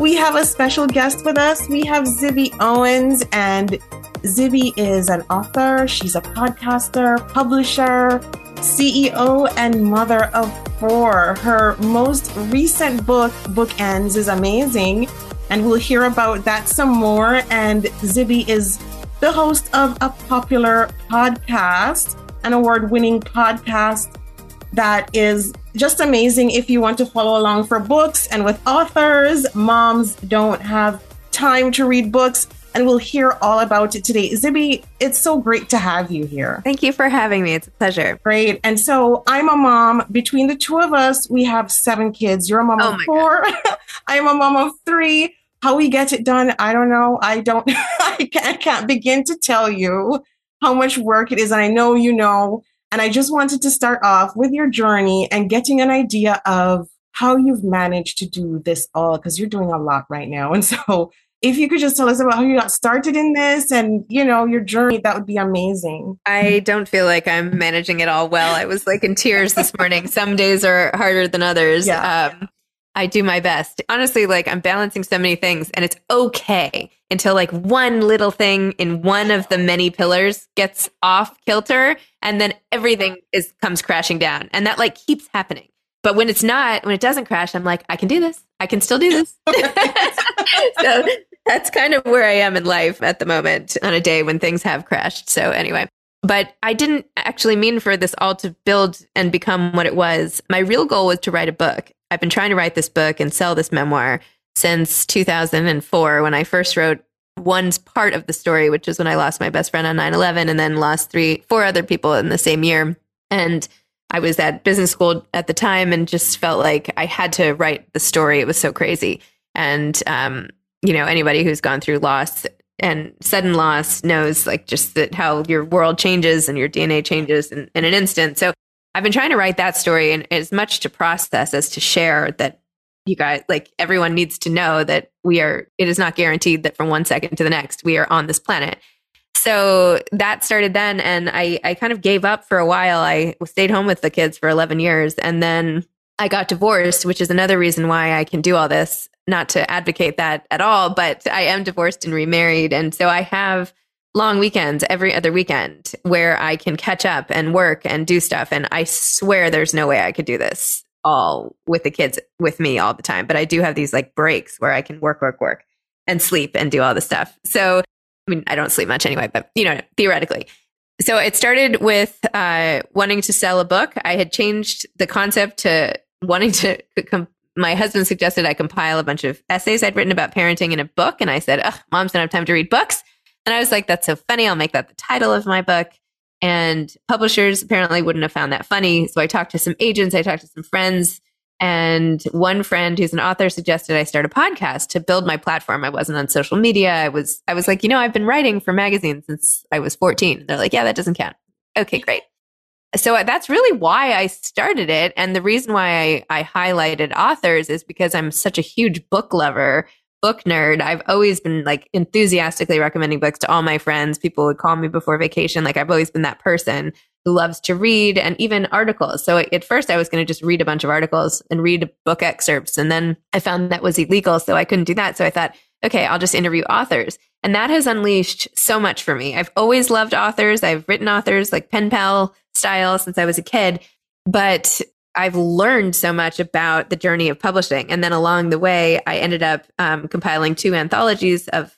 we have a special guest with us. We have Zibby Owens, and Zibby is an author, she's a podcaster, publisher, CEO, and mother of four. Her most recent book, Bookends, is amazing, and we'll hear about that some more. And Zibby is the host of a popular podcast, an award winning podcast that is just amazing if you want to follow along for books and with authors. Moms don't have time to read books and we'll hear all about it today. Zibby, it's so great to have you here. Thank you for having me. It's a pleasure. Great. And so I'm a mom. Between the two of us, we have seven kids. You're a mom oh of four. I'm a mom of three. How we get it done, I don't know. I don't, I can't, I can't begin to tell you how much work it is. And I know you know. And I just wanted to start off with your journey and getting an idea of how you've managed to do this all because you're doing a lot right now. And so if you could just tell us about how you got started in this and you know your journey that would be amazing i don't feel like i'm managing it all well i was like in tears this morning some days are harder than others yeah. Um, i do my best honestly like i'm balancing so many things and it's okay until like one little thing in one of the many pillars gets off kilter and then everything is comes crashing down and that like keeps happening but when it's not when it doesn't crash i'm like i can do this i can still do this so that's kind of where I am in life at the moment on a day when things have crashed. So, anyway, but I didn't actually mean for this all to build and become what it was. My real goal was to write a book. I've been trying to write this book and sell this memoir since 2004 when I first wrote one part of the story, which was when I lost my best friend on 9 11 and then lost three, four other people in the same year. And I was at business school at the time and just felt like I had to write the story. It was so crazy. And um, you know, anybody who's gone through loss and sudden loss knows like just that how your world changes and your DNA changes in, in an instant. So I've been trying to write that story and as much to process as to share that you guys like everyone needs to know that we are it is not guaranteed that from one second to the next we are on this planet so that started then and i i kind of gave up for a while i stayed home with the kids for 11 years and then i got divorced which is another reason why i can do all this not to advocate that at all, but I am divorced and remarried. And so I have long weekends every other weekend where I can catch up and work and do stuff. And I swear there's no way I could do this all with the kids with me all the time. But I do have these like breaks where I can work, work, work and sleep and do all the stuff. So, I mean, I don't sleep much anyway, but you know, theoretically. So it started with uh, wanting to sell a book. I had changed the concept to wanting to com- my husband suggested I compile a bunch of essays I'd written about parenting in a book. And I said, Ugh, moms don't have time to read books. And I was like, that's so funny. I'll make that the title of my book. And publishers apparently wouldn't have found that funny. So I talked to some agents, I talked to some friends. And one friend who's an author suggested I start a podcast to build my platform. I wasn't on social media. I was, I was like, you know, I've been writing for magazines since I was 14. They're like, yeah, that doesn't count. Okay, great so that's really why I started it. And the reason why I, I highlighted authors is because I'm such a huge book lover, book nerd. I've always been like enthusiastically recommending books to all my friends. People would call me before vacation. Like I've always been that person who loves to read and even articles. So at first I was going to just read a bunch of articles and read book excerpts. And then I found that was illegal. So I couldn't do that. So I thought, okay, I'll just interview authors. And that has unleashed so much for me. I've always loved authors. I've written authors like pen pal style since I was a kid, but I've learned so much about the journey of publishing. And then along the way, I ended up um, compiling two anthologies of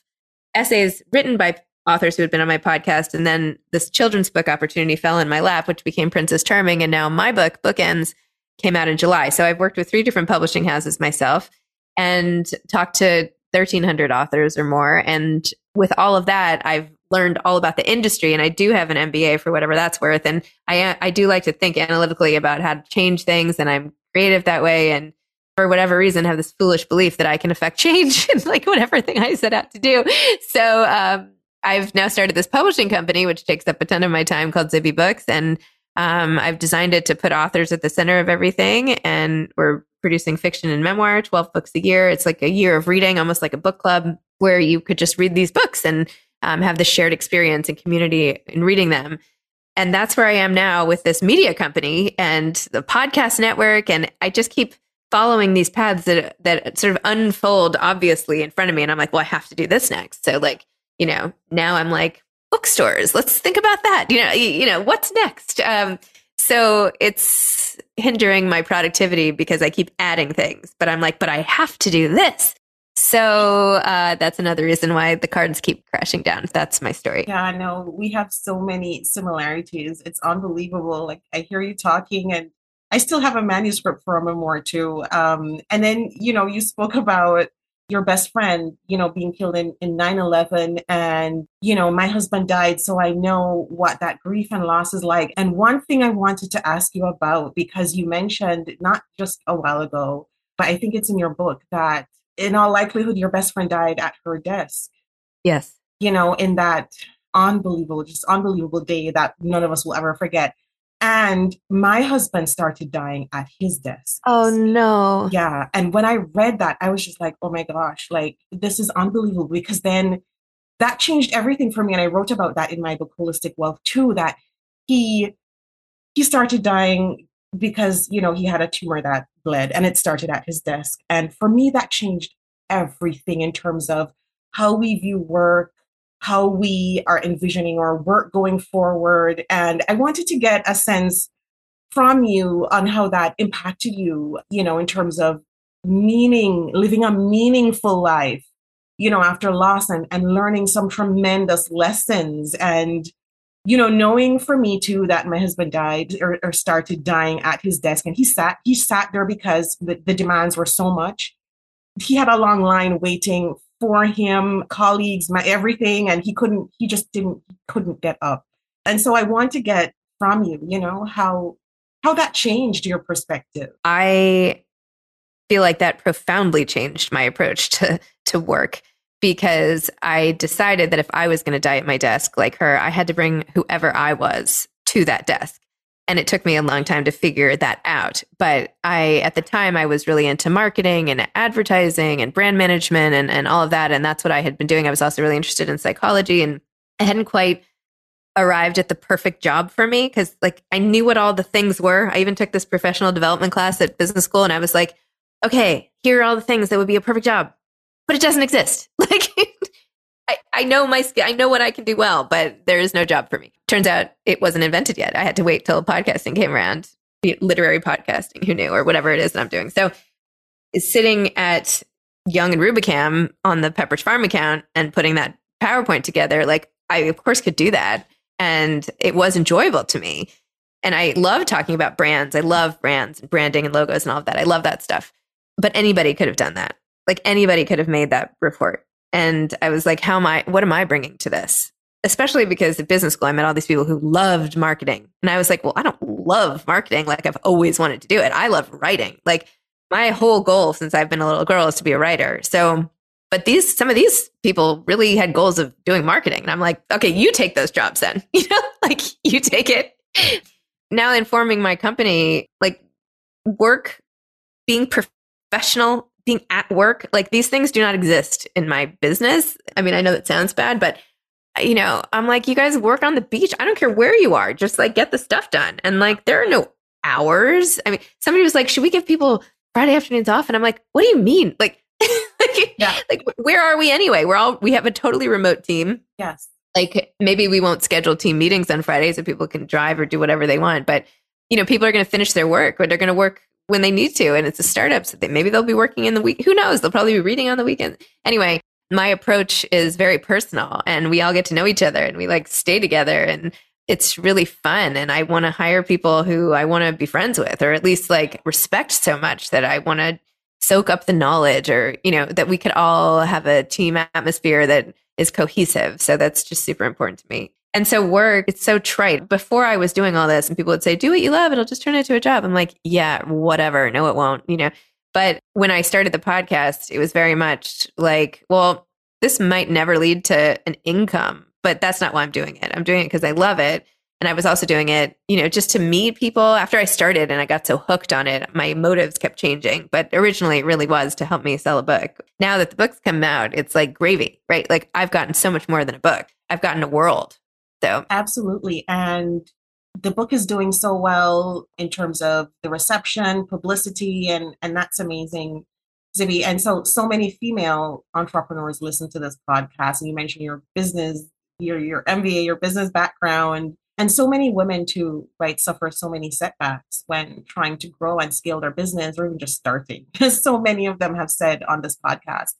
essays written by authors who had been on my podcast. And then this children's book opportunity fell in my lap, which became Princess Charming. And now my book, Bookends, came out in July. So I've worked with three different publishing houses myself and talked to 1,300 authors or more. And with all of that, I've learned all about the industry and I do have an MBA for whatever that's worth. And I, I do like to think analytically about how to change things and I'm creative that way. And for whatever reason, have this foolish belief that I can affect change in like whatever thing I set out to do. So, um, I've now started this publishing company, which takes up a ton of my time called Zibby Books. And um, I've designed it to put authors at the center of everything. And we're producing fiction and memoir, 12 books a year. It's like a year of reading, almost like a book club where you could just read these books and um, have the shared experience and community in reading them. And that's where I am now with this media company and the podcast network. And I just keep following these paths that that sort of unfold obviously in front of me. And I'm like, well, I have to do this next. So like, you know, now I'm like, bookstores. Let's think about that. You know, you, you know, what's next? Um, so it's hindering my productivity because I keep adding things, but I'm like, but I have to do this. So uh, that's another reason why the cards keep crashing down. That's my story. Yeah, I know. We have so many similarities. It's unbelievable. Like I hear you talking, and I still have a manuscript for a memoir too. Um, and then you know, you spoke about your best friend, you know, being killed in, in 9-11 and, you know, my husband died. So I know what that grief and loss is like. And one thing I wanted to ask you about, because you mentioned not just a while ago, but I think it's in your book that in all likelihood, your best friend died at her desk. Yes. You know, in that unbelievable, just unbelievable day that none of us will ever forget. And my husband started dying at his desk. Oh no. Yeah. And when I read that, I was just like, oh my gosh, like this is unbelievable because then that changed everything for me. And I wrote about that in my book, Holistic Wealth, too, that he he started dying because, you know, he had a tumor that bled and it started at his desk. And for me, that changed everything in terms of how we view work, how we are envisioning our work going forward. And I wanted to get a sense from you on how that impacted you, you know, in terms of meaning, living a meaningful life, you know, after loss and, and learning some tremendous lessons. And, you know, knowing for me too that my husband died or, or started dying at his desk and he sat, he sat there because the, the demands were so much. He had a long line waiting for him, colleagues, my everything, and he couldn't, he just didn't, couldn't get up. And so I want to get from you, you know, how how that changed your perspective. I feel like that profoundly changed my approach to to work because I decided that if I was going to die at my desk like her, I had to bring whoever I was to that desk. And it took me a long time to figure that out. But I, at the time, I was really into marketing and advertising and brand management and, and all of that. And that's what I had been doing. I was also really interested in psychology and I hadn't quite arrived at the perfect job for me because like I knew what all the things were. I even took this professional development class at business school and I was like, okay, here are all the things that would be a perfect job, but it doesn't exist. Like I, I know my skill, I know what I can do well, but there is no job for me. Turns out it wasn't invented yet. I had to wait till podcasting came around, literary podcasting, who knew, or whatever it is that I'm doing. So sitting at Young and Rubicam on the Pepperidge Farm account and putting that PowerPoint together, like I of course could do that. And it was enjoyable to me. And I love talking about brands. I love brands and branding and logos and all of that. I love that stuff. But anybody could have done that. Like anybody could have made that report. And I was like, how am I, what am I bringing to this? Especially because at business school, I met all these people who loved marketing. And I was like, well, I don't love marketing like I've always wanted to do it. I love writing. Like my whole goal since I've been a little girl is to be a writer. So, but these, some of these people really had goals of doing marketing. And I'm like, okay, you take those jobs then, you know, like you take it. Now informing my company, like work, being professional being at work, like these things do not exist in my business. I mean, I know that sounds bad, but uh, you know, I'm like, you guys work on the beach. I don't care where you are, just like get the stuff done. And like, there are no hours. I mean, somebody was like, should we give people Friday afternoons off? And I'm like, what do you mean? Like, like, yeah. like where are we anyway? We're all, we have a totally remote team. Yes. Like maybe we won't schedule team meetings on Fridays so people can drive or do whatever they want. But, you know, people are going to finish their work or they're going to work when they need to. And it's a startup. So they, maybe they'll be working in the week. Who knows? They'll probably be reading on the weekend. Anyway, my approach is very personal and we all get to know each other and we like stay together and it's really fun. And I want to hire people who I want to be friends with or at least like respect so much that I want to soak up the knowledge or, you know, that we could all have a team atmosphere that is cohesive. So that's just super important to me. And so work, it's so trite. Before I was doing all this and people would say, do what you love, it'll just turn into a job. I'm like, yeah, whatever. No, it won't. You know, But when I started the podcast, it was very much like, well, this might never lead to an income, but that's not why I'm doing it. I'm doing it because I love it. And I was also doing it, you know, just to meet people. After I started and I got so hooked on it, my motives kept changing. But originally, it really was to help me sell a book. Now that the book's come out, it's like gravy, right? Like I've gotten so much more than a book. I've gotten a world. So absolutely. And the book is doing so well in terms of the reception, publicity, and and that's amazing, Zibby. And so so many female entrepreneurs listen to this podcast. And you mentioned your business, your your MBA, your business background, and so many women too, right, suffer so many setbacks when trying to grow and scale their business or even just starting. So many of them have said on this podcast.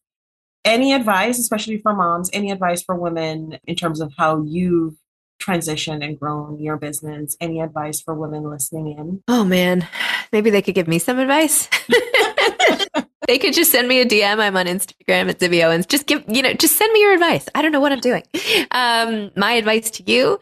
Any advice, especially for moms, any advice for women in terms of how you've transitioned and grown your business? Any advice for women listening in? Oh man, maybe they could give me some advice. they could just send me a DM. I'm on Instagram at Zibby Owens. Just give, you know, just send me your advice. I don't know what I'm doing. Um, my advice to you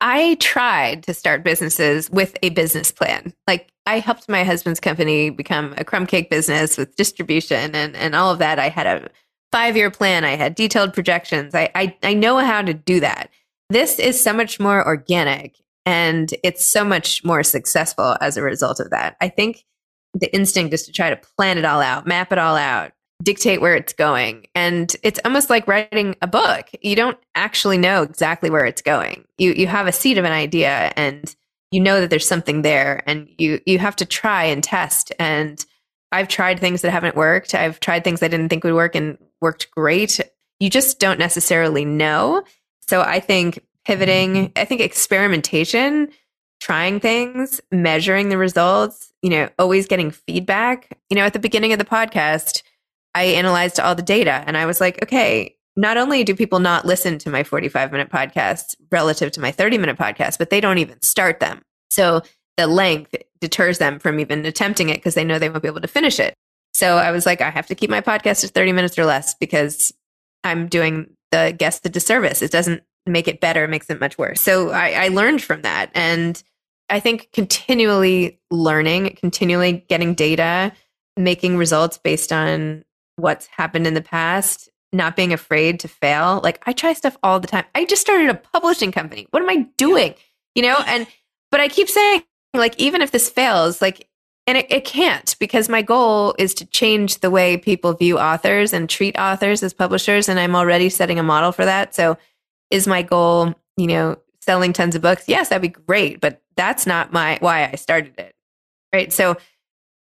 I tried to start businesses with a business plan. Like I helped my husband's company become a crumb cake business with distribution and, and all of that. I had a five year plan. I had detailed projections. I, I, I know how to do that. This is so much more organic and it's so much more successful as a result of that. I think the instinct is to try to plan it all out, map it all out, dictate where it's going. And it's almost like writing a book. You don't actually know exactly where it's going. You you have a seed of an idea and you know that there's something there and you you have to try and test and I've tried things that haven't worked. I've tried things I didn't think would work and worked great. You just don't necessarily know. So I think pivoting, I think experimentation, trying things, measuring the results, you know, always getting feedback. You know, at the beginning of the podcast, I analyzed all the data and I was like, okay, not only do people not listen to my 45 minute podcast relative to my 30 minute podcast, but they don't even start them. So the length deters them from even attempting it because they know they won't be able to finish it. So I was like, I have to keep my podcast to 30 minutes or less because I'm doing the guest the disservice. It doesn't make it better, it makes it much worse. So I, I learned from that. And I think continually learning, continually getting data, making results based on what's happened in the past, not being afraid to fail. Like I try stuff all the time. I just started a publishing company. What am I doing? You know, and but I keep saying like even if this fails, like and it, it can't because my goal is to change the way people view authors and treat authors as publishers and I'm already setting a model for that. So is my goal, you know, selling tons of books? Yes, that'd be great, but that's not my why I started it. Right? So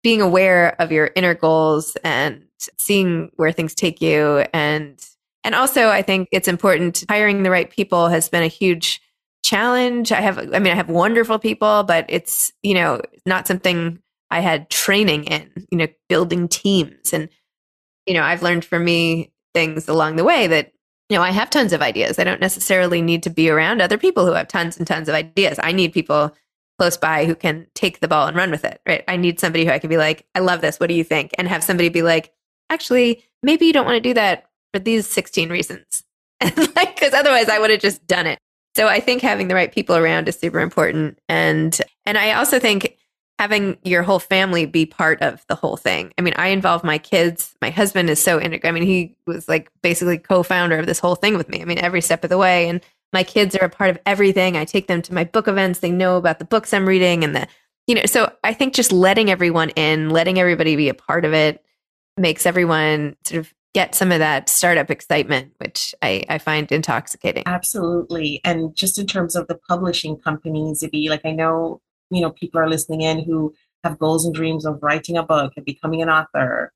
being aware of your inner goals and seeing where things take you and and also I think it's important hiring the right people has been a huge challenge. I have I mean I have wonderful people, but it's, you know, not something I had training in, you know, building teams and you know, I've learned for me things along the way that you know, I have tons of ideas. I don't necessarily need to be around other people who have tons and tons of ideas. I need people close by who can take the ball and run with it, right? I need somebody who I can be like, I love this. What do you think? And have somebody be like, actually, maybe you don't want to do that for these 16 reasons. like, cause otherwise I would have just done it. So I think having the right people around is super important. And, and I also think having your whole family be part of the whole thing. I mean, I involve my kids. My husband is so integral. I mean, he was like basically co-founder of this whole thing with me. I mean, every step of the way. And my kids are a part of everything. I take them to my book events. They know about the books I'm reading and the, you know, so I think just letting everyone in, letting everybody be a part of it makes everyone sort of get some of that startup excitement, which I, I find intoxicating. Absolutely. And just in terms of the publishing companies, to be like I know, you know, people are listening in who have goals and dreams of writing a book and becoming an author.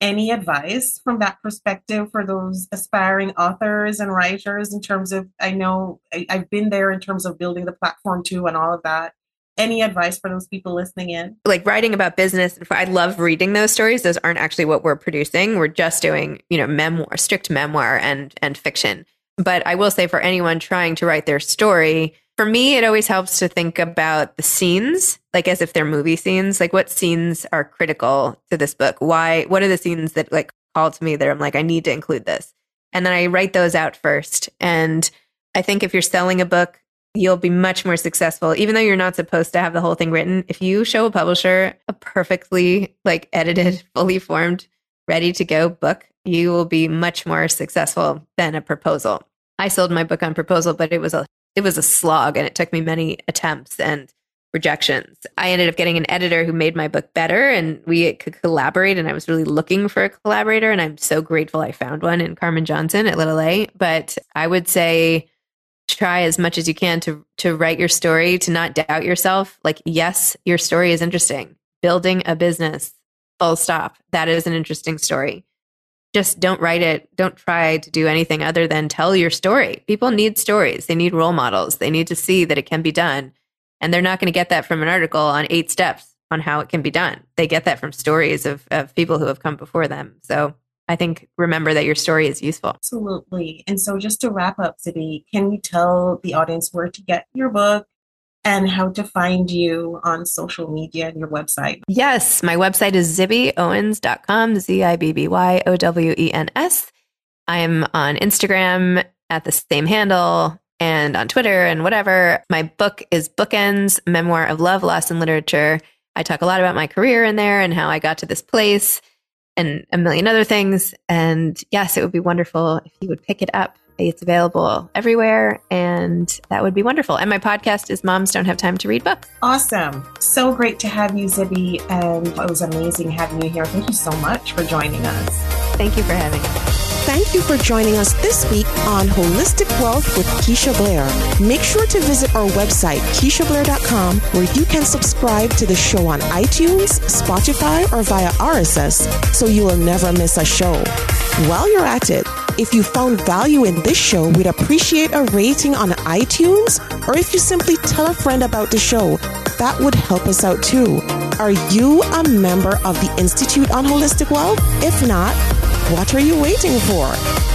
Any advice from that perspective for those aspiring authors and writers in terms of I know I, I've been there in terms of building the platform too and all of that any advice for those people listening in? Like writing about business, I love reading those stories. Those aren't actually what we're producing. We're just doing, you know, memoir, strict memoir and and fiction. But I will say for anyone trying to write their story, for me it always helps to think about the scenes, like as if they're movie scenes. Like what scenes are critical to this book? Why what are the scenes that like call to me that I'm like I need to include this? And then I write those out first. And I think if you're selling a book, you'll be much more successful even though you're not supposed to have the whole thing written if you show a publisher a perfectly like edited fully formed ready to go book you will be much more successful than a proposal i sold my book on proposal but it was a it was a slog and it took me many attempts and rejections. I ended up getting an editor who made my book better and we could collaborate and i was really looking for a collaborator and i'm so grateful i found one in carmen johnson at little a. But i would say try as much as you can to to write your story to not doubt yourself. Like yes your story is interesting. Building a business full stop. That is an interesting story just don't write it don't try to do anything other than tell your story. People need stories. They need role models. They need to see that it can be done. And they're not going to get that from an article on eight steps on how it can be done. They get that from stories of, of people who have come before them. So I think remember that your story is useful. Absolutely. And so just to wrap up, Zibby, can you tell the audience where to get your book and how to find you on social media and your website? Yes, my website is zibbyowens.com, Z I B B Y O W E N S. I am on Instagram at the same handle and on Twitter and whatever. My book is Bookends Memoir of Love, Loss, and Literature. I talk a lot about my career in there and how I got to this place and a million other things. And yes, it would be wonderful if you would pick it up. It's available everywhere, and that would be wonderful. And my podcast is Moms Don't Have Time to Read Books. Awesome. So great to have you, Zibby. And it was amazing having you here. Thank you so much for joining us. Thank you for having us. Thank you for joining us this week on Holistic Wealth with Keisha Blair. Make sure to visit our website, KeishaBlair.com, where you can subscribe to the show on iTunes, Spotify, or via RSS so you will never miss a show. While you're at it, if you found value in this show, we'd appreciate a rating on iTunes, or if you simply tell a friend about the show, that would help us out too. Are you a member of the Institute on Holistic Wealth? If not, what are you waiting for?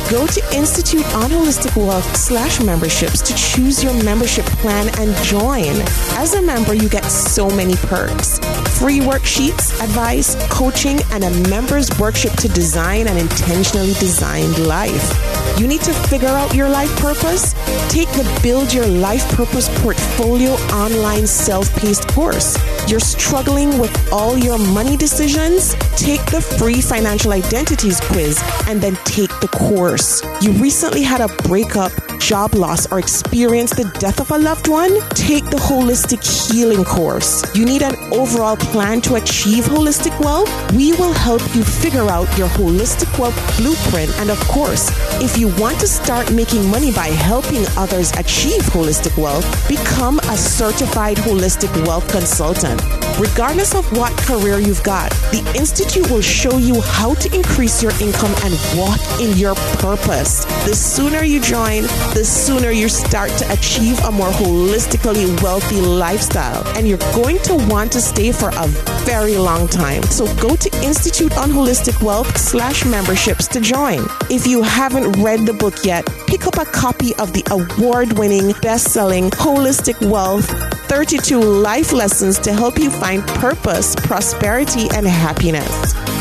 Go to Institute on Holistic Wealth slash memberships to choose your membership plan and join. As a member, you get so many perks. Free worksheets, advice, coaching, and a member's workshop to design an intentionally designed life. You need to figure out your life purpose? Take the Build Your Life Purpose Portfolio online self-paced course. You're struggling with all your money decisions? Take the free financial identities quiz and then take the course. You recently had a breakup, job loss, or experienced the death of a loved one? Take the holistic healing course. You need an overall plan to achieve holistic wealth? We will help you figure out your holistic wealth blueprint. And of course, if you want to start making money by helping others achieve holistic wealth, become a certified holistic wealth consultant. Regardless of what career you've got, the Institute will show you how to increase your income and walk in your purpose. The sooner you join, the sooner you start to achieve a more holistically wealthy lifestyle. And you're going to want to stay for a very long time. So go to Institute on Holistic Wealth slash memberships to join. If you haven't read the book yet, pick up a copy of the award winning, best selling Holistic Wealth 32 Life Lessons to help you find purpose, prosperity, and happiness.